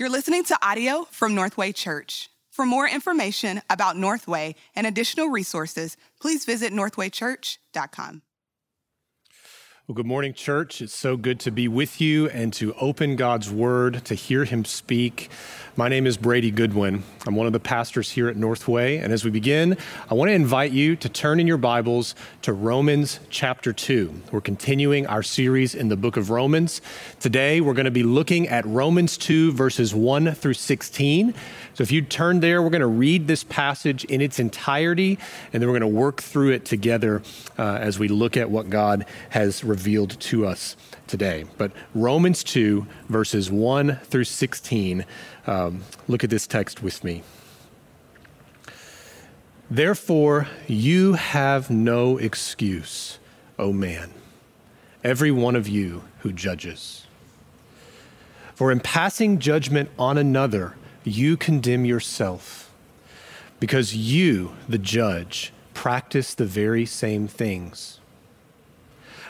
You're listening to audio from Northway Church. For more information about Northway and additional resources, please visit northwaychurch.com. Well, good morning, church. It's so good to be with you and to open God's word, to hear him speak. My name is Brady Goodwin. I'm one of the pastors here at Northway. And as we begin, I want to invite you to turn in your Bibles to Romans chapter 2. We're continuing our series in the book of Romans. Today, we're going to be looking at Romans 2, verses 1 through 16. So if you turn there, we're going to read this passage in its entirety, and then we're going to work through it together uh, as we look at what God has revealed to us today. But Romans 2, verses 1 through 16, um, look at this text with me. Therefore, you have no excuse, O man, every one of you who judges. For in passing judgment on another, you condemn yourself, because you, the judge, practice the very same things.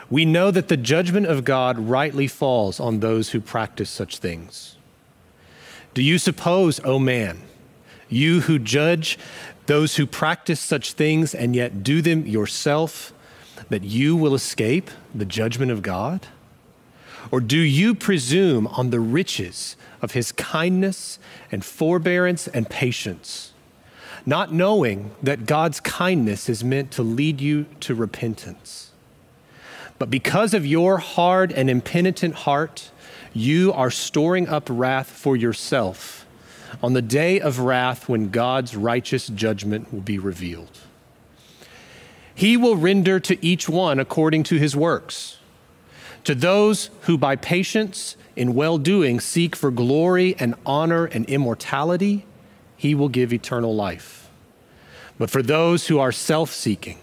We know that the judgment of God rightly falls on those who practice such things. Do you suppose, O oh man, you who judge those who practice such things and yet do them yourself, that you will escape the judgment of God? Or do you presume on the riches of his kindness and forbearance and patience, not knowing that God's kindness is meant to lead you to repentance? But because of your hard and impenitent heart, you are storing up wrath for yourself on the day of wrath when God's righteous judgment will be revealed. He will render to each one according to his works. To those who by patience in well doing seek for glory and honor and immortality, he will give eternal life. But for those who are self seeking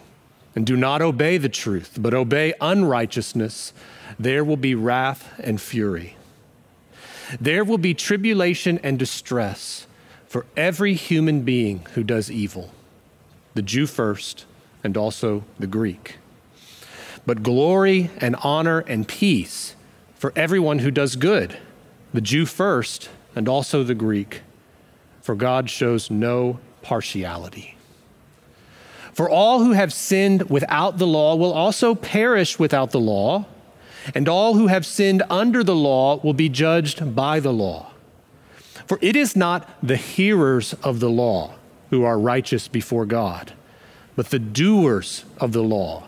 and do not obey the truth, but obey unrighteousness, there will be wrath and fury. There will be tribulation and distress for every human being who does evil, the Jew first, and also the Greek. But glory and honor and peace for everyone who does good, the Jew first, and also the Greek, for God shows no partiality. For all who have sinned without the law will also perish without the law and all who have sinned under the law will be judged by the law. For it is not the hearers of the law who are righteous before God, but the doers of the law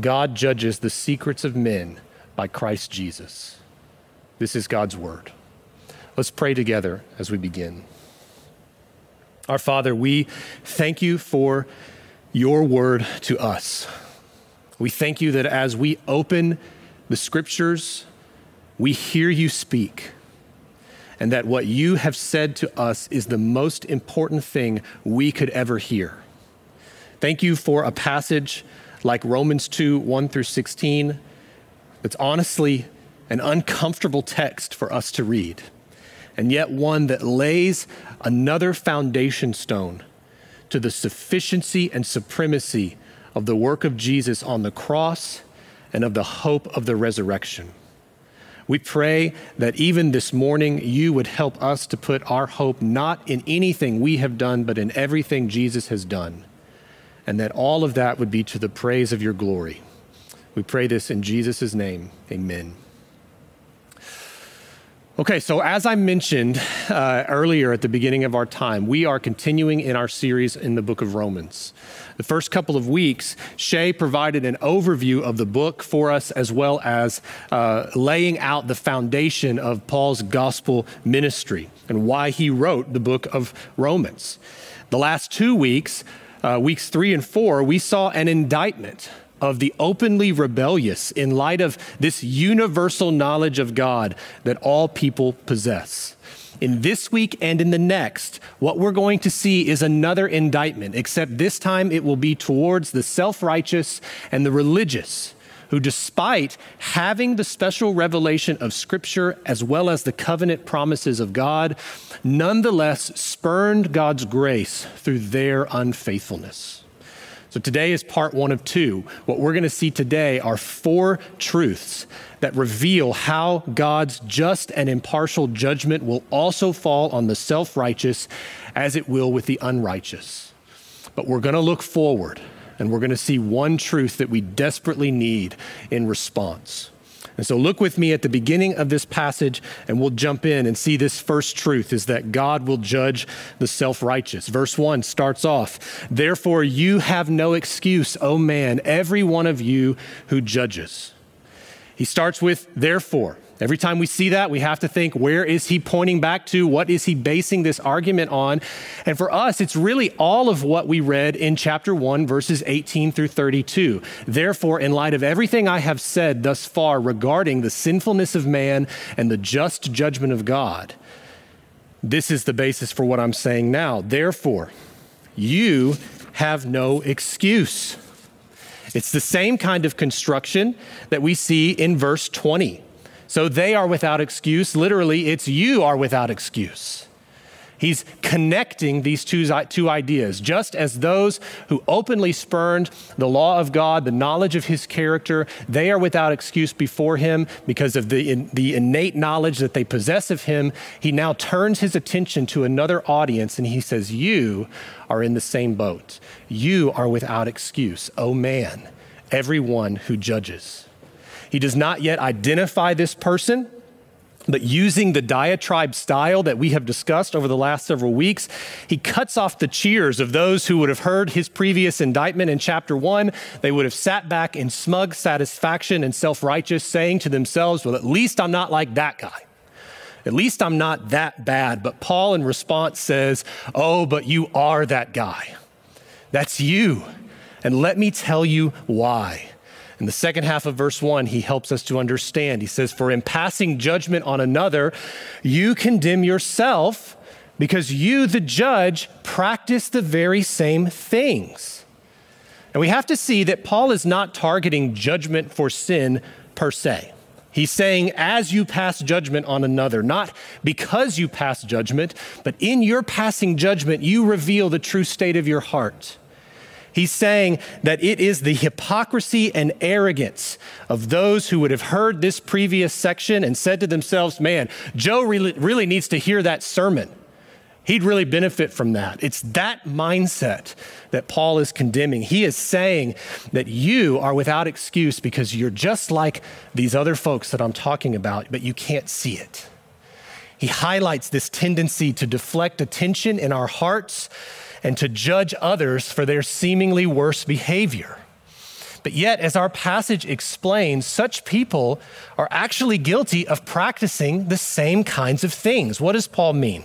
God judges the secrets of men by Christ Jesus. This is God's word. Let's pray together as we begin. Our Father, we thank you for your word to us. We thank you that as we open the scriptures, we hear you speak, and that what you have said to us is the most important thing we could ever hear. Thank you for a passage like Romans 2 1 through 16. That's honestly an uncomfortable text for us to read, and yet one that lays another foundation stone to the sufficiency and supremacy of the work of Jesus on the cross and of the hope of the resurrection. We pray that even this morning you would help us to put our hope not in anything we have done, but in everything Jesus has done. And that all of that would be to the praise of your glory. We pray this in Jesus' name. Amen. Okay, so as I mentioned uh, earlier at the beginning of our time, we are continuing in our series in the book of Romans. The first couple of weeks, Shay provided an overview of the book for us, as well as uh, laying out the foundation of Paul's gospel ministry and why he wrote the book of Romans. The last two weeks, uh, weeks three and four, we saw an indictment of the openly rebellious in light of this universal knowledge of God that all people possess. in this week and in the next, what we're going to see is another indictment, except this time it will be towards the self righteous and the religious who, despite having the special revelation of Scripture as well as the covenant promises of God, nonetheless spurned God's grace through their unfaithfulness. So today is part one of two. What we're going to see today are four truths that reveal how God's just and impartial judgment will also fall on the self righteous as it will with the unrighteous. But we're going to look forward and we're going to see one truth that we desperately need in response. And so look with me at the beginning of this passage and we'll jump in and see this first truth is that God will judge the self righteous. Verse 1 starts off Therefore, you have no excuse, O man, every one of you who judges. He starts with therefore. Every time we see that, we have to think where is he pointing back to? What is he basing this argument on? And for us, it's really all of what we read in chapter 1, verses 18 through 32. Therefore, in light of everything I have said thus far regarding the sinfulness of man and the just judgment of God, this is the basis for what I'm saying now. Therefore, you have no excuse. It's the same kind of construction that we see in verse 20. So they are without excuse. Literally, it's you are without excuse. He's connecting these two, two ideas. Just as those who openly spurned the law of God, the knowledge of his character, they are without excuse before him because of the, in, the innate knowledge that they possess of him. He now turns his attention to another audience and he says, You are in the same boat. You are without excuse, O oh man, everyone who judges. He does not yet identify this person, but using the diatribe style that we have discussed over the last several weeks, he cuts off the cheers of those who would have heard his previous indictment in chapter one. They would have sat back in smug satisfaction and self righteous, saying to themselves, Well, at least I'm not like that guy. At least I'm not that bad. But Paul, in response, says, Oh, but you are that guy. That's you. And let me tell you why. In the second half of verse 1, he helps us to understand. He says, For in passing judgment on another, you condemn yourself because you, the judge, practice the very same things. And we have to see that Paul is not targeting judgment for sin per se. He's saying, as you pass judgment on another, not because you pass judgment, but in your passing judgment, you reveal the true state of your heart. He's saying that it is the hypocrisy and arrogance of those who would have heard this previous section and said to themselves, man, Joe really, really needs to hear that sermon. He'd really benefit from that. It's that mindset that Paul is condemning. He is saying that you are without excuse because you're just like these other folks that I'm talking about, but you can't see it. He highlights this tendency to deflect attention in our hearts and to judge others for their seemingly worse behavior. But yet, as our passage explains, such people are actually guilty of practicing the same kinds of things. What does Paul mean?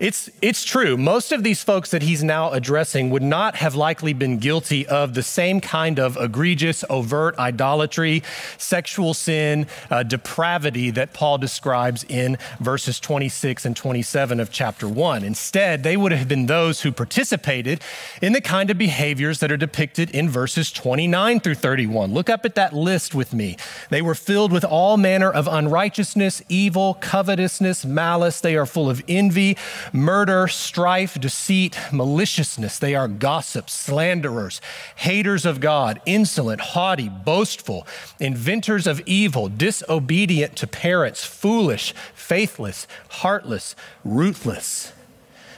It's, it's true. Most of these folks that he's now addressing would not have likely been guilty of the same kind of egregious, overt idolatry, sexual sin, uh, depravity that Paul describes in verses 26 and 27 of chapter 1. Instead, they would have been those who participated in the kind of behaviors that are depicted in verses 29 through 31. Look up at that list with me. They were filled with all manner of unrighteousness, evil, covetousness, malice. They are full of envy murder, strife, deceit, maliciousness. They are gossips, slanderers, haters of God, insolent, haughty, boastful, inventors of evil, disobedient to parents, foolish, faithless, heartless, ruthless.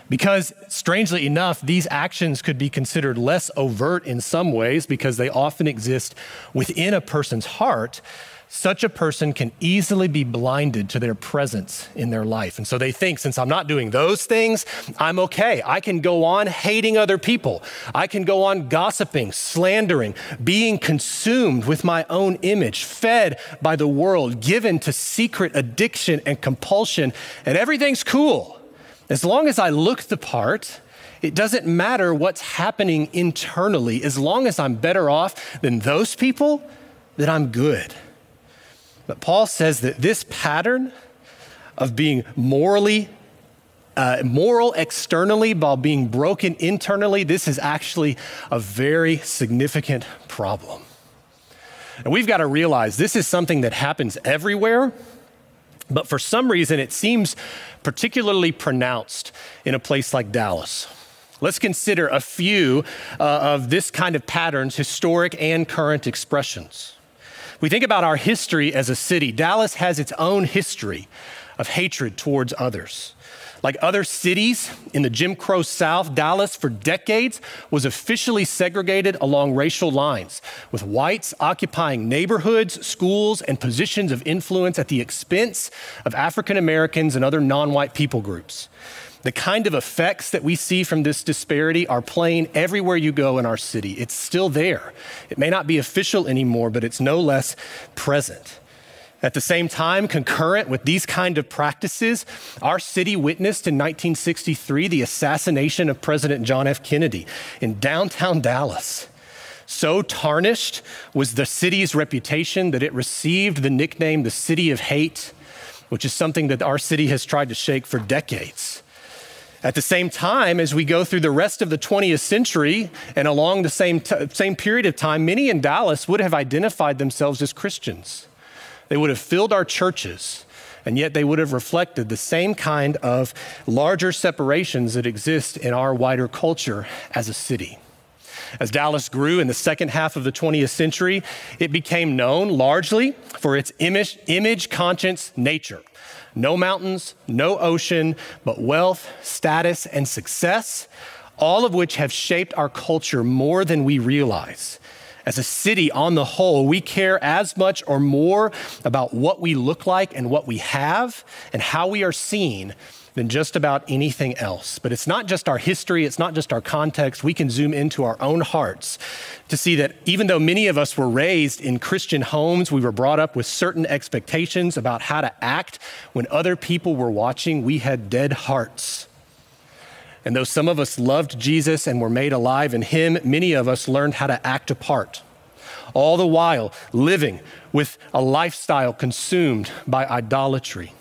Because, strangely enough, these actions could be considered less overt in some ways because they often exist within a person's heart such a person can easily be blinded to their presence in their life. And so they think, since I'm not doing those things, I'm okay. I can go on hating other people. I can go on gossiping, slandering, being consumed with my own image, fed by the world, given to secret addiction and compulsion, and everything's cool. As long as I look the part, it doesn't matter what's happening internally. As long as I'm better off than those people, then I'm good. But Paul says that this pattern of being morally uh, moral externally while being broken internally, this is actually a very significant problem. And we've got to realize this is something that happens everywhere, but for some reason it seems particularly pronounced in a place like Dallas. Let's consider a few uh, of this kind of patterns, historic and current expressions. We think about our history as a city. Dallas has its own history of hatred towards others. Like other cities in the Jim Crow South, Dallas for decades was officially segregated along racial lines, with whites occupying neighborhoods, schools, and positions of influence at the expense of African Americans and other non white people groups. The kind of effects that we see from this disparity are plain everywhere you go in our city. It's still there. It may not be official anymore, but it's no less present. At the same time, concurrent with these kind of practices, our city witnessed in 1963 the assassination of President John F. Kennedy in downtown Dallas. So tarnished was the city's reputation that it received the nickname the City of Hate, which is something that our city has tried to shake for decades. At the same time, as we go through the rest of the 20th century and along the same, same period of time, many in Dallas would have identified themselves as Christians. They would have filled our churches, and yet they would have reflected the same kind of larger separations that exist in our wider culture as a city. As Dallas grew in the second half of the 20th century, it became known largely for its image, image conscious nature. No mountains, no ocean, but wealth, status, and success, all of which have shaped our culture more than we realize. As a city, on the whole, we care as much or more about what we look like and what we have and how we are seen than just about anything else. But it's not just our history, it's not just our context. We can zoom into our own hearts to see that even though many of us were raised in Christian homes, we were brought up with certain expectations about how to act when other people were watching, we had dead hearts. And though some of us loved Jesus and were made alive in him, many of us learned how to act apart. All the while living with a lifestyle consumed by idolatry.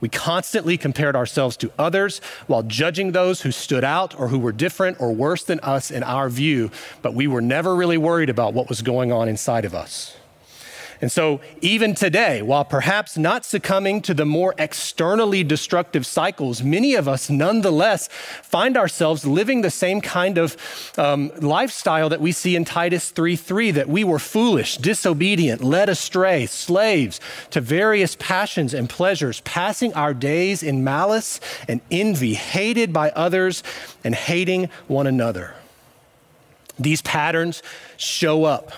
We constantly compared ourselves to others while judging those who stood out or who were different or worse than us in our view, but we were never really worried about what was going on inside of us. And so, even today, while perhaps not succumbing to the more externally destructive cycles, many of us nonetheless find ourselves living the same kind of um, lifestyle that we see in Titus 3:3 that we were foolish, disobedient, led astray, slaves to various passions and pleasures, passing our days in malice and envy, hated by others and hating one another. These patterns show up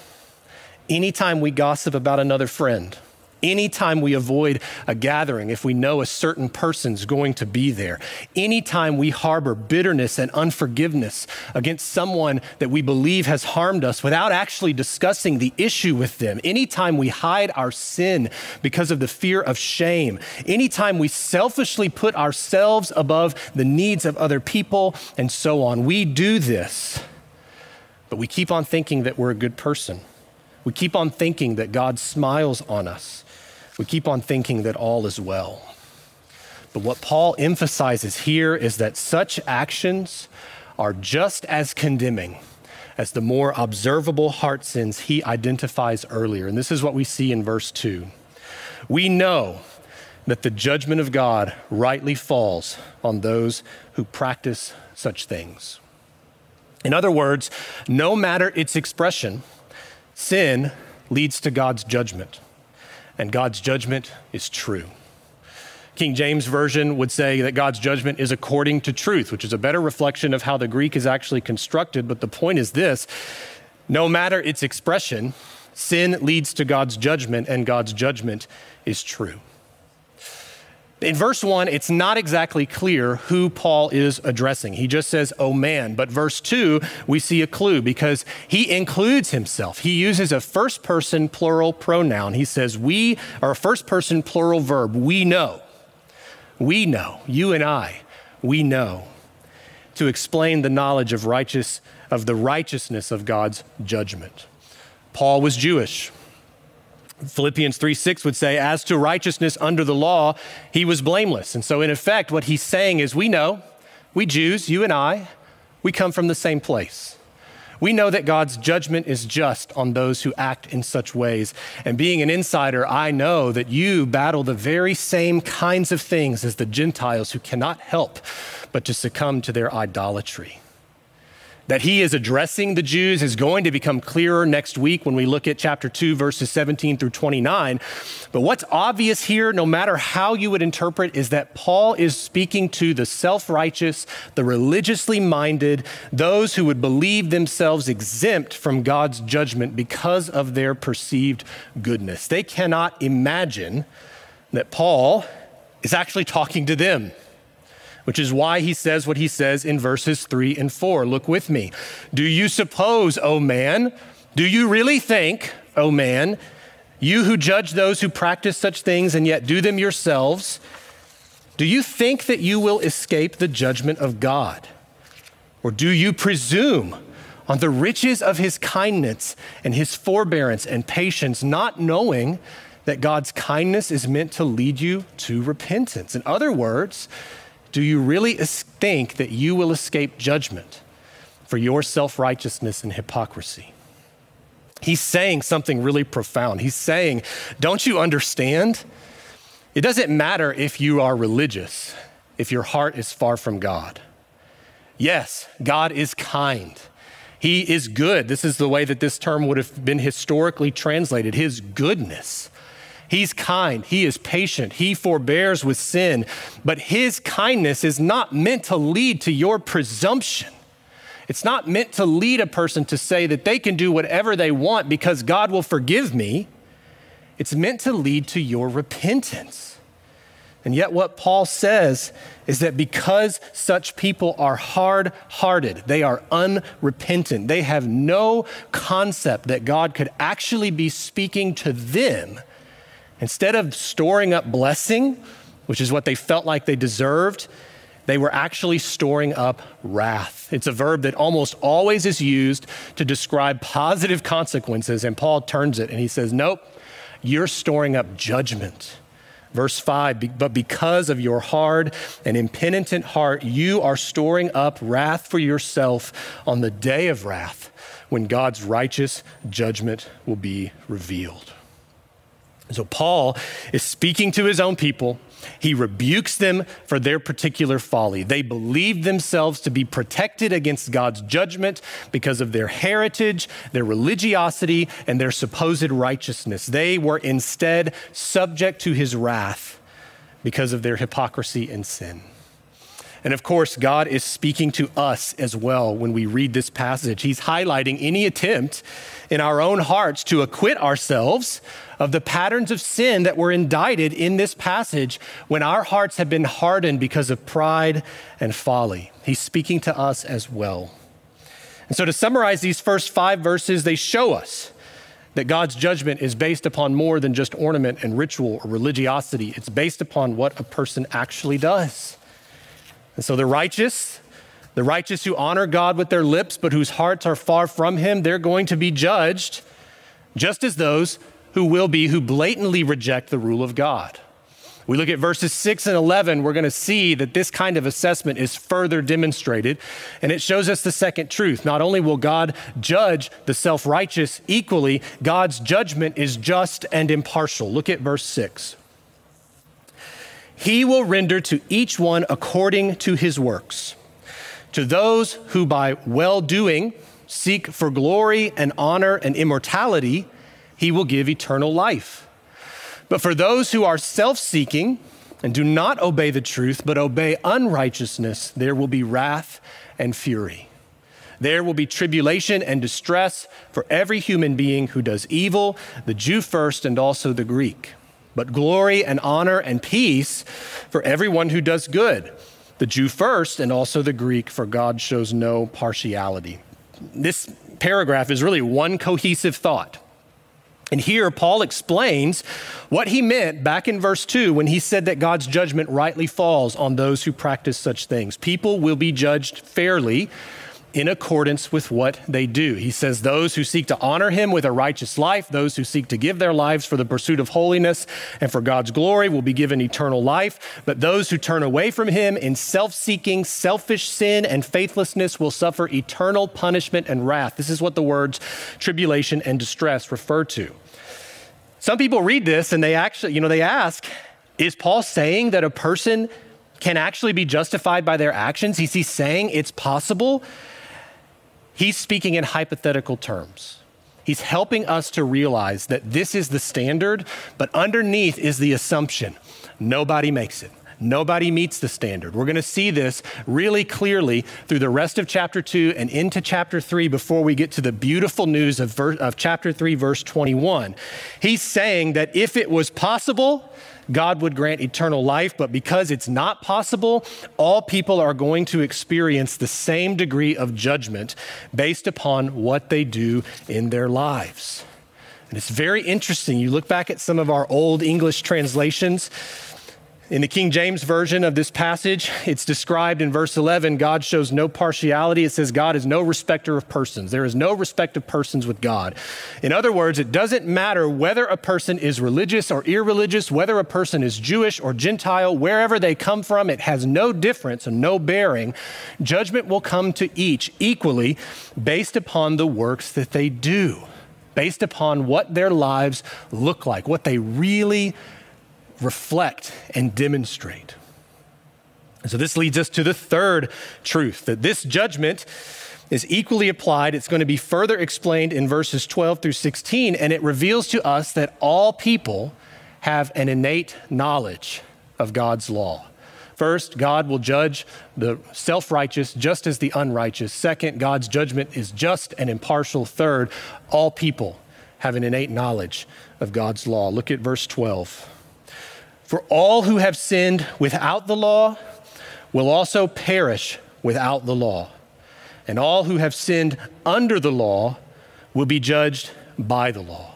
Anytime we gossip about another friend, anytime we avoid a gathering if we know a certain person's going to be there, anytime we harbor bitterness and unforgiveness against someone that we believe has harmed us without actually discussing the issue with them, anytime we hide our sin because of the fear of shame, anytime we selfishly put ourselves above the needs of other people, and so on, we do this. But we keep on thinking that we're a good person. We keep on thinking that God smiles on us. We keep on thinking that all is well. But what Paul emphasizes here is that such actions are just as condemning as the more observable heart sins he identifies earlier. And this is what we see in verse 2. We know that the judgment of God rightly falls on those who practice such things. In other words, no matter its expression, Sin leads to God's judgment, and God's judgment is true. King James Version would say that God's judgment is according to truth, which is a better reflection of how the Greek is actually constructed. But the point is this no matter its expression, sin leads to God's judgment, and God's judgment is true. In verse 1, it's not exactly clear who Paul is addressing. He just says, oh man. But verse 2, we see a clue because he includes himself. He uses a first person plural pronoun. He says, we, or a first person plural verb, we know. We know, you and I, we know, to explain the knowledge of righteous, of the righteousness of God's judgment. Paul was Jewish. Philippians 3 6 would say, As to righteousness under the law, he was blameless. And so, in effect, what he's saying is, We know, we Jews, you and I, we come from the same place. We know that God's judgment is just on those who act in such ways. And being an insider, I know that you battle the very same kinds of things as the Gentiles who cannot help but to succumb to their idolatry that he is addressing the Jews is going to become clearer next week when we look at chapter 2, verses 17 through 29. But what's obvious here, no matter how you would interpret, is that Paul is speaking to the self righteous, the religiously minded, those who would believe themselves exempt from God's judgment because of their perceived goodness. They cannot imagine that Paul is actually talking to them which is why he says what he says in verses three and four. Look with me. Do you suppose, O man, do you really think, O man, you who judge those who practice such things and yet do them yourselves, do you think that you will escape the judgment of God? Or do you presume on the riches of his kindness and his forbearance and patience, not knowing that God's kindness is meant to lead you to repentance? In other words, do you really think that you will escape judgment for your self righteousness and hypocrisy? He's saying something really profound. He's saying, Don't you understand? It doesn't matter if you are religious, if your heart is far from God. Yes, God is kind. He is good. This is the way that this term would have been historically translated His goodness. He's kind, He is patient, He forbears with sin, but His kindness is not meant to lead to your presumption. It's not meant to lead a person to say that they can do whatever they want because God will forgive me. It's meant to lead to your repentance. And yet, what Paul says is that because such people are hard hearted, they are unrepentant, they have no concept that God could actually be speaking to them Instead of storing up blessing, which is what they felt like they deserved, they were actually storing up wrath. It's a verb that almost always is used to describe positive consequences, and Paul turns it and he says, Nope, you're storing up judgment. Verse 5 But because of your hard and impenitent heart, you are storing up wrath for yourself on the day of wrath when God's righteous judgment will be revealed. So Paul is speaking to his own people. He rebukes them for their particular folly. They believed themselves to be protected against God's judgment because of their heritage, their religiosity, and their supposed righteousness. They were instead subject to his wrath because of their hypocrisy and sin. And of course, God is speaking to us as well when we read this passage. He's highlighting any attempt in our own hearts to acquit ourselves of the patterns of sin that were indicted in this passage when our hearts have been hardened because of pride and folly. He's speaking to us as well. And so, to summarize these first five verses, they show us that God's judgment is based upon more than just ornament and ritual or religiosity. It's based upon what a person actually does. And so, the righteous, the righteous who honor God with their lips, but whose hearts are far from Him, they're going to be judged just as those who will be who blatantly reject the rule of God. We look at verses 6 and 11, we're going to see that this kind of assessment is further demonstrated, and it shows us the second truth. Not only will God judge the self righteous equally, God's judgment is just and impartial. Look at verse 6. He will render to each one according to his works. To those who by well doing seek for glory and honor and immortality, he will give eternal life. But for those who are self seeking and do not obey the truth, but obey unrighteousness, there will be wrath and fury. There will be tribulation and distress for every human being who does evil, the Jew first and also the Greek. But glory and honor and peace for everyone who does good, the Jew first and also the Greek, for God shows no partiality. This paragraph is really one cohesive thought. And here, Paul explains what he meant back in verse 2 when he said that God's judgment rightly falls on those who practice such things. People will be judged fairly in accordance with what they do. He says, Those who seek to honor him with a righteous life, those who seek to give their lives for the pursuit of holiness and for God's glory will be given eternal life. But those who turn away from him in self seeking, selfish sin and faithlessness will suffer eternal punishment and wrath. This is what the words tribulation and distress refer to. Some people read this and they actually, you know, they ask, is Paul saying that a person can actually be justified by their actions? Is he saying it's possible? He's speaking in hypothetical terms. He's helping us to realize that this is the standard, but underneath is the assumption nobody makes it. Nobody meets the standard. We're going to see this really clearly through the rest of chapter 2 and into chapter 3 before we get to the beautiful news of, ver- of chapter 3, verse 21. He's saying that if it was possible, God would grant eternal life, but because it's not possible, all people are going to experience the same degree of judgment based upon what they do in their lives. And it's very interesting. You look back at some of our old English translations, in the King James Version of this passage, it's described in verse 11 God shows no partiality. It says God is no respecter of persons. There is no respect of persons with God. In other words, it doesn't matter whether a person is religious or irreligious, whether a person is Jewish or Gentile, wherever they come from, it has no difference and no bearing. Judgment will come to each equally based upon the works that they do, based upon what their lives look like, what they really reflect and demonstrate. And so this leads us to the third truth that this judgment is equally applied. It's going to be further explained in verses 12 through 16, and it reveals to us that all people have an innate knowledge of God's law. First, God will judge the self righteous just as the unrighteous. Second, God's judgment is just and impartial. Third, all people have an innate knowledge of God's law. Look at verse 12. For all who have sinned without the law will also perish without the law. And all who have sinned under the law will be judged by the law.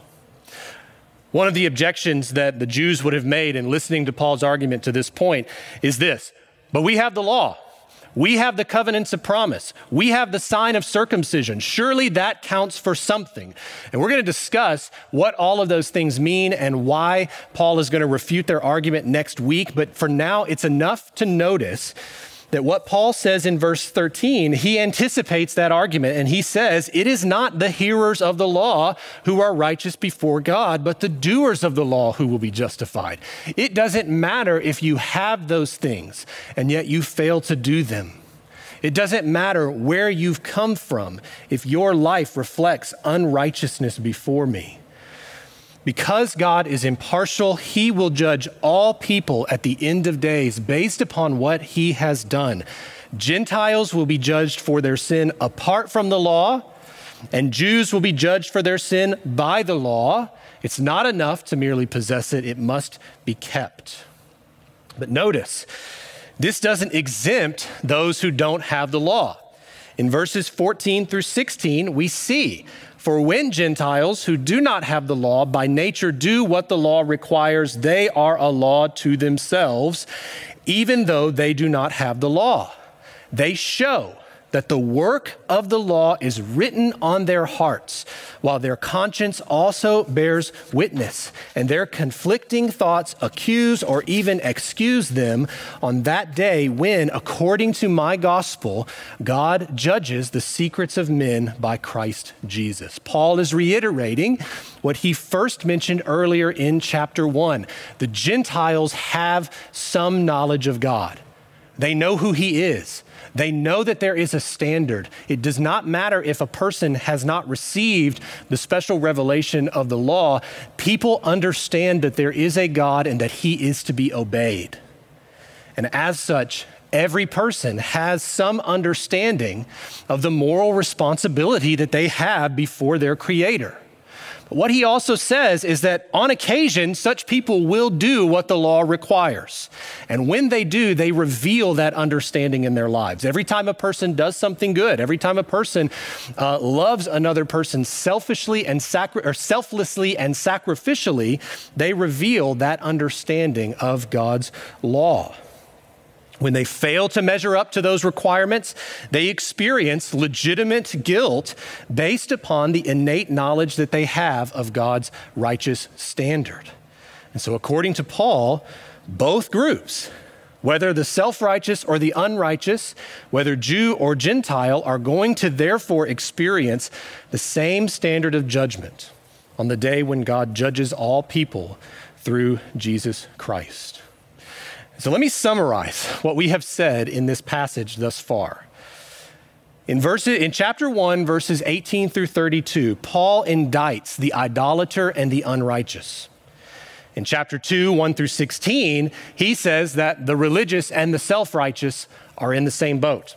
One of the objections that the Jews would have made in listening to Paul's argument to this point is this but we have the law. We have the covenants of promise. We have the sign of circumcision. Surely that counts for something. And we're going to discuss what all of those things mean and why Paul is going to refute their argument next week. But for now, it's enough to notice that what Paul says in verse 13, he anticipates that argument and he says, It is not the hearers of the law who are righteous before God, but the doers of the law who will be justified. It doesn't matter if you have those things and yet you fail to do them. It doesn't matter where you've come from if your life reflects unrighteousness before me. Because God is impartial, he will judge all people at the end of days based upon what he has done. Gentiles will be judged for their sin apart from the law, and Jews will be judged for their sin by the law. It's not enough to merely possess it, it must be kept. But notice, this doesn't exempt those who don't have the law. In verses 14 through 16, we see for when Gentiles who do not have the law by nature do what the law requires, they are a law to themselves, even though they do not have the law. They show that the work of the law is written on their hearts, while their conscience also bears witness, and their conflicting thoughts accuse or even excuse them on that day when, according to my gospel, God judges the secrets of men by Christ Jesus. Paul is reiterating what he first mentioned earlier in chapter 1. The Gentiles have some knowledge of God, they know who he is. They know that there is a standard. It does not matter if a person has not received the special revelation of the law, people understand that there is a God and that he is to be obeyed. And as such, every person has some understanding of the moral responsibility that they have before their creator. What he also says is that on occasion, such people will do what the law requires. And when they do, they reveal that understanding in their lives. Every time a person does something good, every time a person uh, loves another person selfishly and sacri- or selflessly and sacrificially, they reveal that understanding of God's law. When they fail to measure up to those requirements, they experience legitimate guilt based upon the innate knowledge that they have of God's righteous standard. And so, according to Paul, both groups, whether the self righteous or the unrighteous, whether Jew or Gentile, are going to therefore experience the same standard of judgment on the day when God judges all people through Jesus Christ. So let me summarize what we have said in this passage thus far. In, verses, in chapter 1, verses 18 through 32, Paul indicts the idolater and the unrighteous. In chapter 2, 1 through 16, he says that the religious and the self righteous are in the same boat.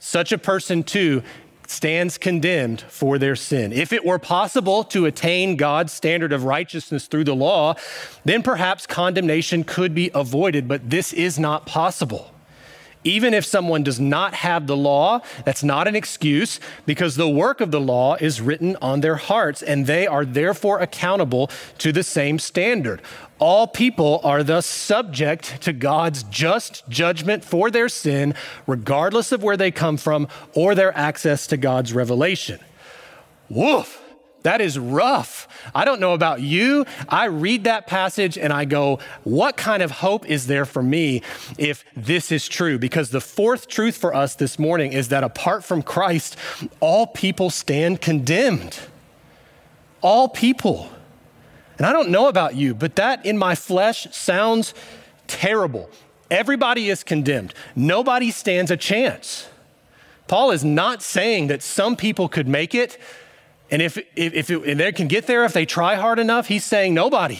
Such a person, too, stands condemned for their sin. If it were possible to attain God's standard of righteousness through the law, then perhaps condemnation could be avoided, but this is not possible. Even if someone does not have the law, that's not an excuse because the work of the law is written on their hearts and they are therefore accountable to the same standard. All people are thus subject to God's just judgment for their sin, regardless of where they come from or their access to God's revelation. Woof! That is rough. I don't know about you. I read that passage and I go, what kind of hope is there for me if this is true? Because the fourth truth for us this morning is that apart from Christ, all people stand condemned. All people. And I don't know about you, but that in my flesh sounds terrible. Everybody is condemned, nobody stands a chance. Paul is not saying that some people could make it and if, if, if, it, they can get there if they try hard enough, he's saying nobody.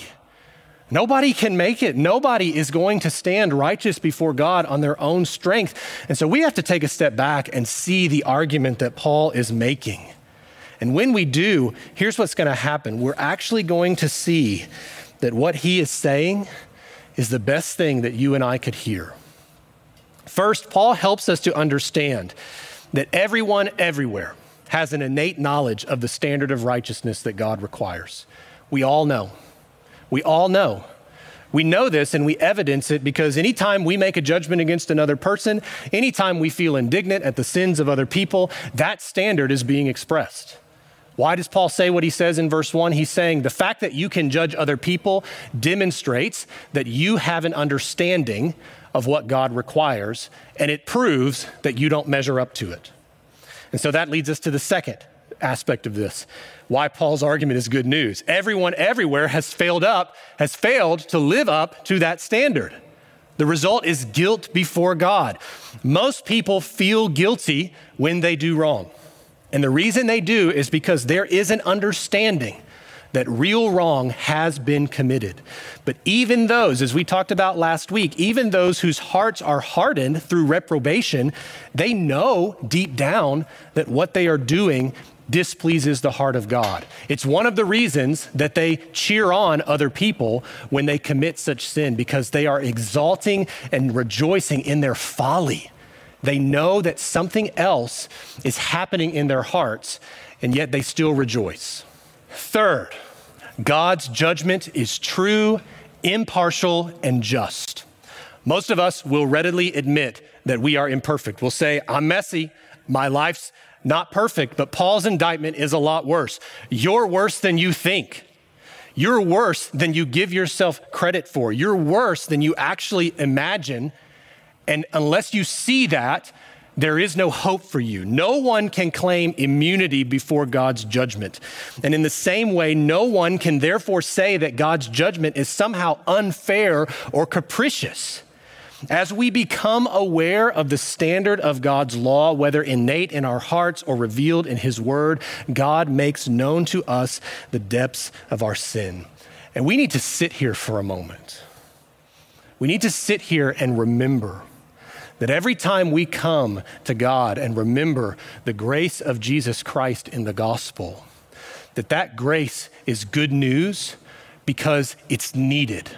Nobody can make it. Nobody is going to stand righteous before God on their own strength. And so we have to take a step back and see the argument that Paul is making. And when we do, here's what's going to happen we're actually going to see that what he is saying is the best thing that you and I could hear. First, Paul helps us to understand that everyone everywhere, has an innate knowledge of the standard of righteousness that God requires. We all know. We all know. We know this and we evidence it because anytime we make a judgment against another person, anytime we feel indignant at the sins of other people, that standard is being expressed. Why does Paul say what he says in verse 1? He's saying the fact that you can judge other people demonstrates that you have an understanding of what God requires, and it proves that you don't measure up to it. And so that leads us to the second aspect of this why Paul's argument is good news. Everyone everywhere has failed up, has failed to live up to that standard. The result is guilt before God. Most people feel guilty when they do wrong. And the reason they do is because there is an understanding that real wrong has been committed. But even those, as we talked about last week, even those whose hearts are hardened through reprobation, they know deep down that what they are doing displeases the heart of God. It's one of the reasons that they cheer on other people when they commit such sin because they are exalting and rejoicing in their folly. They know that something else is happening in their hearts, and yet they still rejoice. Third, God's judgment is true, impartial, and just. Most of us will readily admit that we are imperfect. We'll say, I'm messy, my life's not perfect, but Paul's indictment is a lot worse. You're worse than you think. You're worse than you give yourself credit for. You're worse than you actually imagine. And unless you see that, there is no hope for you. No one can claim immunity before God's judgment. And in the same way, no one can therefore say that God's judgment is somehow unfair or capricious. As we become aware of the standard of God's law, whether innate in our hearts or revealed in His Word, God makes known to us the depths of our sin. And we need to sit here for a moment. We need to sit here and remember that every time we come to God and remember the grace of Jesus Christ in the gospel, that that grace is good news because it's needed.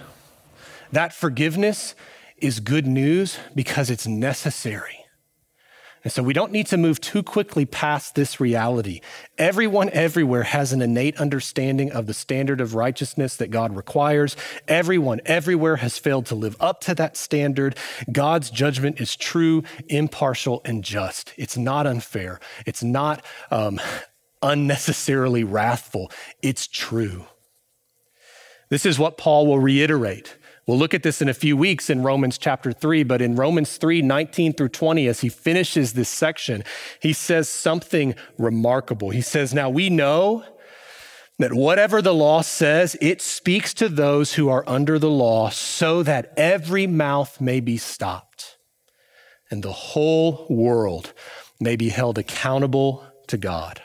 That forgiveness is good news because it's necessary. And so we don't need to move too quickly past this reality. Everyone everywhere has an innate understanding of the standard of righteousness that God requires. Everyone everywhere has failed to live up to that standard. God's judgment is true, impartial, and just. It's not unfair. It's not um, unnecessarily wrathful. It's true. This is what Paul will reiterate We'll look at this in a few weeks in Romans chapter 3, but in Romans 3 19 through 20, as he finishes this section, he says something remarkable. He says, Now we know that whatever the law says, it speaks to those who are under the law so that every mouth may be stopped and the whole world may be held accountable to God.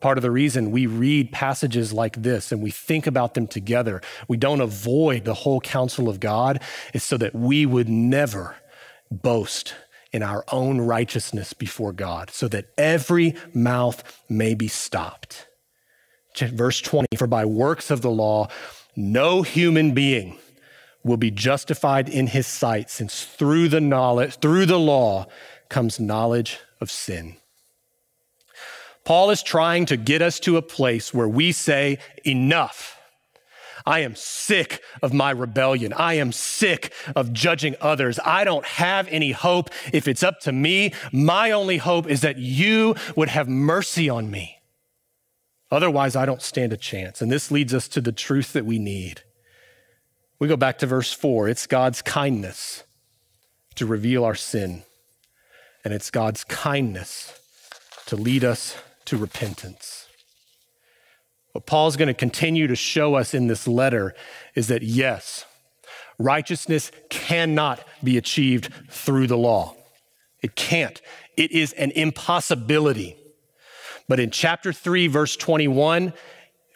Part of the reason we read passages like this and we think about them together, we don't avoid the whole counsel of God, is so that we would never boast in our own righteousness before God, so that every mouth may be stopped. Verse 20 For by works of the law, no human being will be justified in his sight, since through the knowledge, through the law comes knowledge of sin. Paul is trying to get us to a place where we say, enough. I am sick of my rebellion. I am sick of judging others. I don't have any hope. If it's up to me, my only hope is that you would have mercy on me. Otherwise, I don't stand a chance. And this leads us to the truth that we need. We go back to verse four. It's God's kindness to reveal our sin, and it's God's kindness to lead us to repentance. What Paul's going to continue to show us in this letter is that yes, righteousness cannot be achieved through the law. It can't. It is an impossibility. But in chapter 3, verse 21,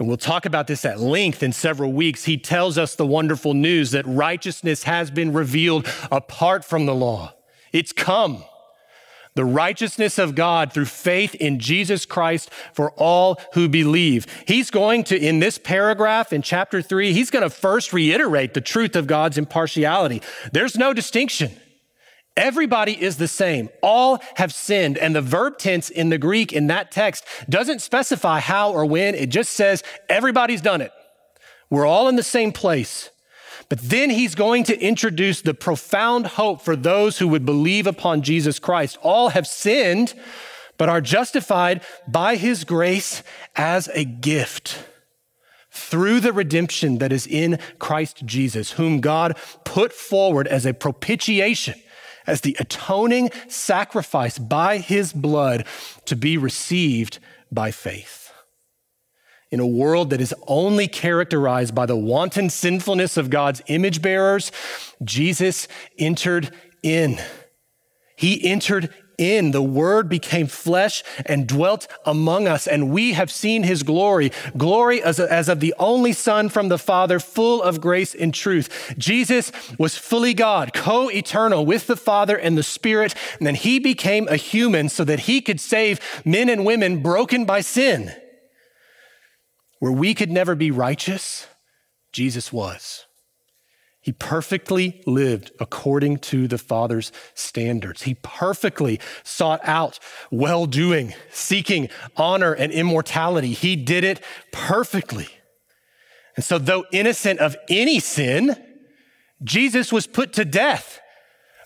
and we'll talk about this at length in several weeks, he tells us the wonderful news that righteousness has been revealed apart from the law. It's come the righteousness of God through faith in Jesus Christ for all who believe. He's going to, in this paragraph in chapter three, he's going to first reiterate the truth of God's impartiality. There's no distinction. Everybody is the same. All have sinned. And the verb tense in the Greek in that text doesn't specify how or when. It just says everybody's done it. We're all in the same place. But then he's going to introduce the profound hope for those who would believe upon Jesus Christ. All have sinned, but are justified by his grace as a gift through the redemption that is in Christ Jesus, whom God put forward as a propitiation, as the atoning sacrifice by his blood to be received by faith in a world that is only characterized by the wanton sinfulness of God's image bearers, Jesus entered in. He entered in. The Word became flesh and dwelt among us, and we have seen His glory glory as, as of the only Son from the Father, full of grace and truth. Jesus was fully God, co eternal with the Father and the Spirit, and then He became a human so that He could save men and women broken by sin. Where we could never be righteous, Jesus was. He perfectly lived according to the Father's standards. He perfectly sought out well doing, seeking honor and immortality. He did it perfectly. And so, though innocent of any sin, Jesus was put to death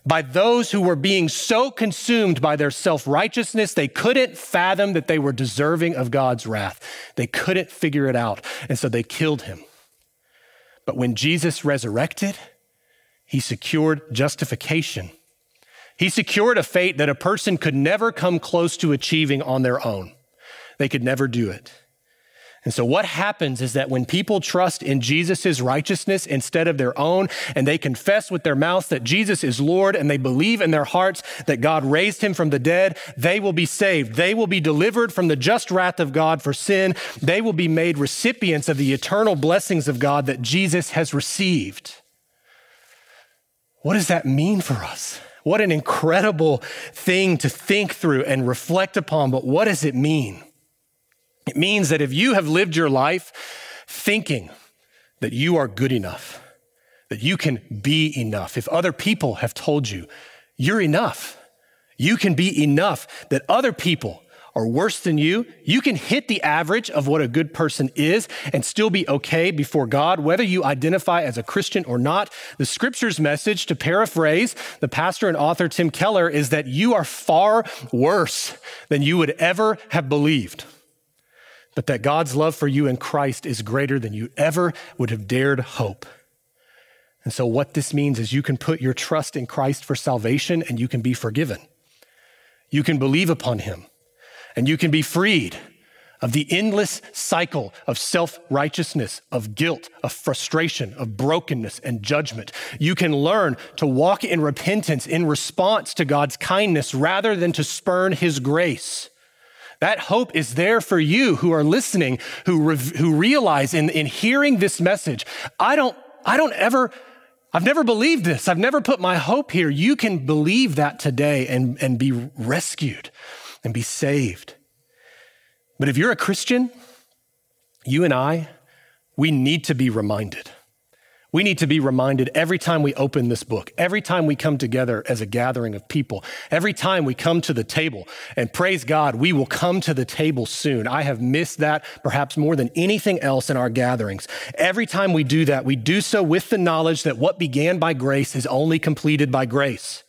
by those who were being so consumed by their self righteousness, they couldn't fathom that they were deserving of God's wrath. They couldn't figure it out. And so they killed him. But when Jesus resurrected, he secured justification. He secured a fate that a person could never come close to achieving on their own. They could never do it. And so, what happens is that when people trust in Jesus' righteousness instead of their own, and they confess with their mouths that Jesus is Lord, and they believe in their hearts that God raised him from the dead, they will be saved. They will be delivered from the just wrath of God for sin. They will be made recipients of the eternal blessings of God that Jesus has received. What does that mean for us? What an incredible thing to think through and reflect upon, but what does it mean? It means that if you have lived your life thinking that you are good enough, that you can be enough, if other people have told you you're enough, You can be enough that other people are worse than you. You can hit the average of what a good person is and still be okay before God, whether you identify as a Christian or not. The scripture's message, to paraphrase the pastor and author Tim Keller, is that you are far worse than you would ever have believed. But that God's love for you in Christ is greater than you ever would have dared hope. And so, what this means is you can put your trust in Christ for salvation and you can be forgiven. You can believe upon him and you can be freed of the endless cycle of self righteousness, of guilt, of frustration, of brokenness and judgment. You can learn to walk in repentance in response to God's kindness rather than to spurn his grace. That hope is there for you who are listening, who, re- who realize in, in hearing this message, I don't, I don't ever, I've never believed this. I've never put my hope here. You can believe that today and, and be rescued and be saved. But if you're a Christian, you and I, we need to be reminded. We need to be reminded every time we open this book, every time we come together as a gathering of people, every time we come to the table. And praise God, we will come to the table soon. I have missed that perhaps more than anything else in our gatherings. Every time we do that, we do so with the knowledge that what began by grace is only completed by grace.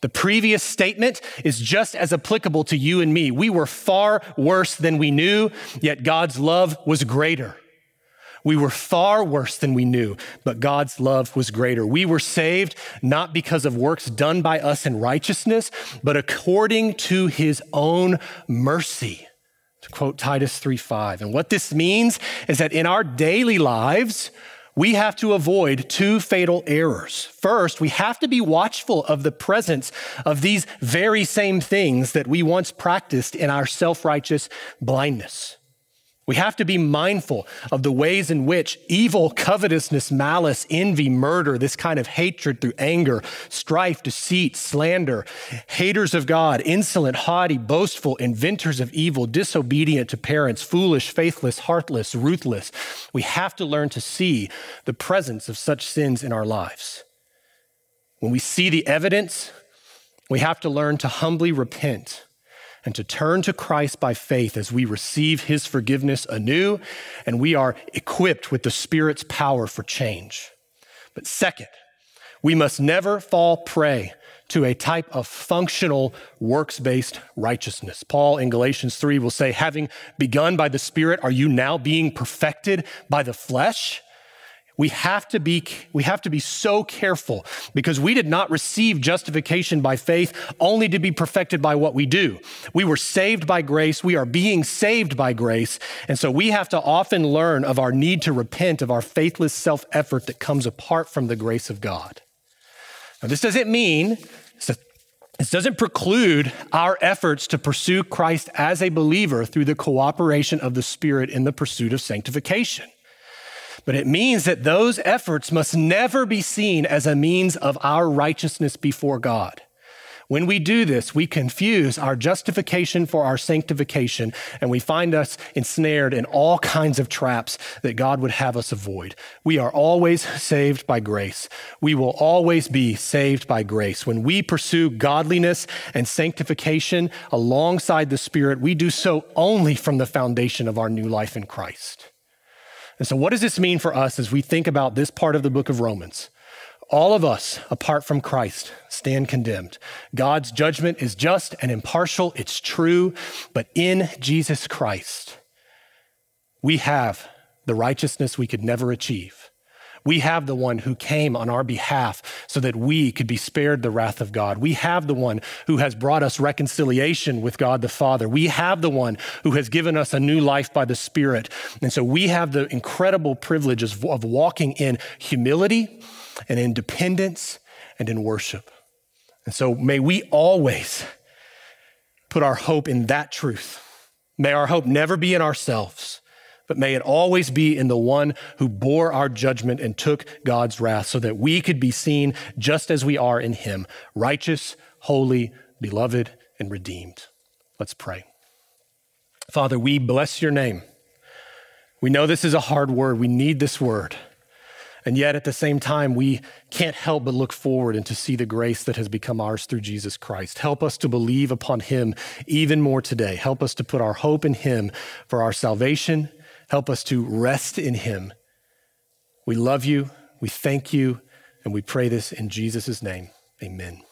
The previous statement is just as applicable to you and me. We were far worse than we knew, yet God's love was greater. We were far worse than we knew, but God's love was greater. We were saved not because of works done by us in righteousness, but according to his own mercy. To quote Titus 3:5. And what this means is that in our daily lives, we have to avoid two fatal errors. First, we have to be watchful of the presence of these very same things that we once practiced in our self righteous blindness. We have to be mindful of the ways in which evil, covetousness, malice, envy, murder, this kind of hatred through anger, strife, deceit, slander, haters of God, insolent, haughty, boastful, inventors of evil, disobedient to parents, foolish, faithless, heartless, ruthless. We have to learn to see the presence of such sins in our lives. When we see the evidence, we have to learn to humbly repent and to turn to Christ by faith as we receive his forgiveness anew and we are equipped with the Spirit's power for change. But second, we must never fall prey to a type of functional works based righteousness. Paul in Galatians 3 will say, having begun by the Spirit, are you now being perfected by the flesh? We have to be, we have to be so careful because we did not receive justification by faith only to be perfected by what we do. We were saved by grace. We are being saved by grace. And so we have to often learn of our need to repent of our faithless self effort that comes apart from the grace of God. Now, this doesn't mean, this doesn't preclude our efforts to pursue Christ as a believer through the cooperation of the Spirit in the pursuit of sanctification. But it means that those efforts must never be seen as a means of our righteousness before God. When we do this, we confuse our justification for our sanctification, and we find us ensnared in all kinds of traps that God would have us avoid. We are always saved by grace. We will always be saved by grace. When we pursue godliness and sanctification alongside the Spirit, we do so only from the foundation of our new life in Christ. And so, what does this mean for us as we think about this part of the book of Romans? All of us, apart from Christ, stand condemned. God's judgment is just and impartial, it's true, but in Jesus Christ, we have the righteousness we could never achieve. We have the one who came on our behalf so that we could be spared the wrath of God. We have the one who has brought us reconciliation with God the Father. We have the one who has given us a new life by the Spirit. And so we have the incredible privilege of walking in humility and in dependence and in worship. And so may we always put our hope in that truth. May our hope never be in ourselves but may it always be in the one who bore our judgment and took God's wrath so that we could be seen just as we are in him, righteous, holy, beloved, and redeemed. Let's pray. Father, we bless your name. We know this is a hard word. We need this word. And yet, at the same time, we can't help but look forward and to see the grace that has become ours through Jesus Christ. Help us to believe upon him even more today. Help us to put our hope in him for our salvation Help us to rest in him. We love you. We thank you. And we pray this in Jesus' name. Amen.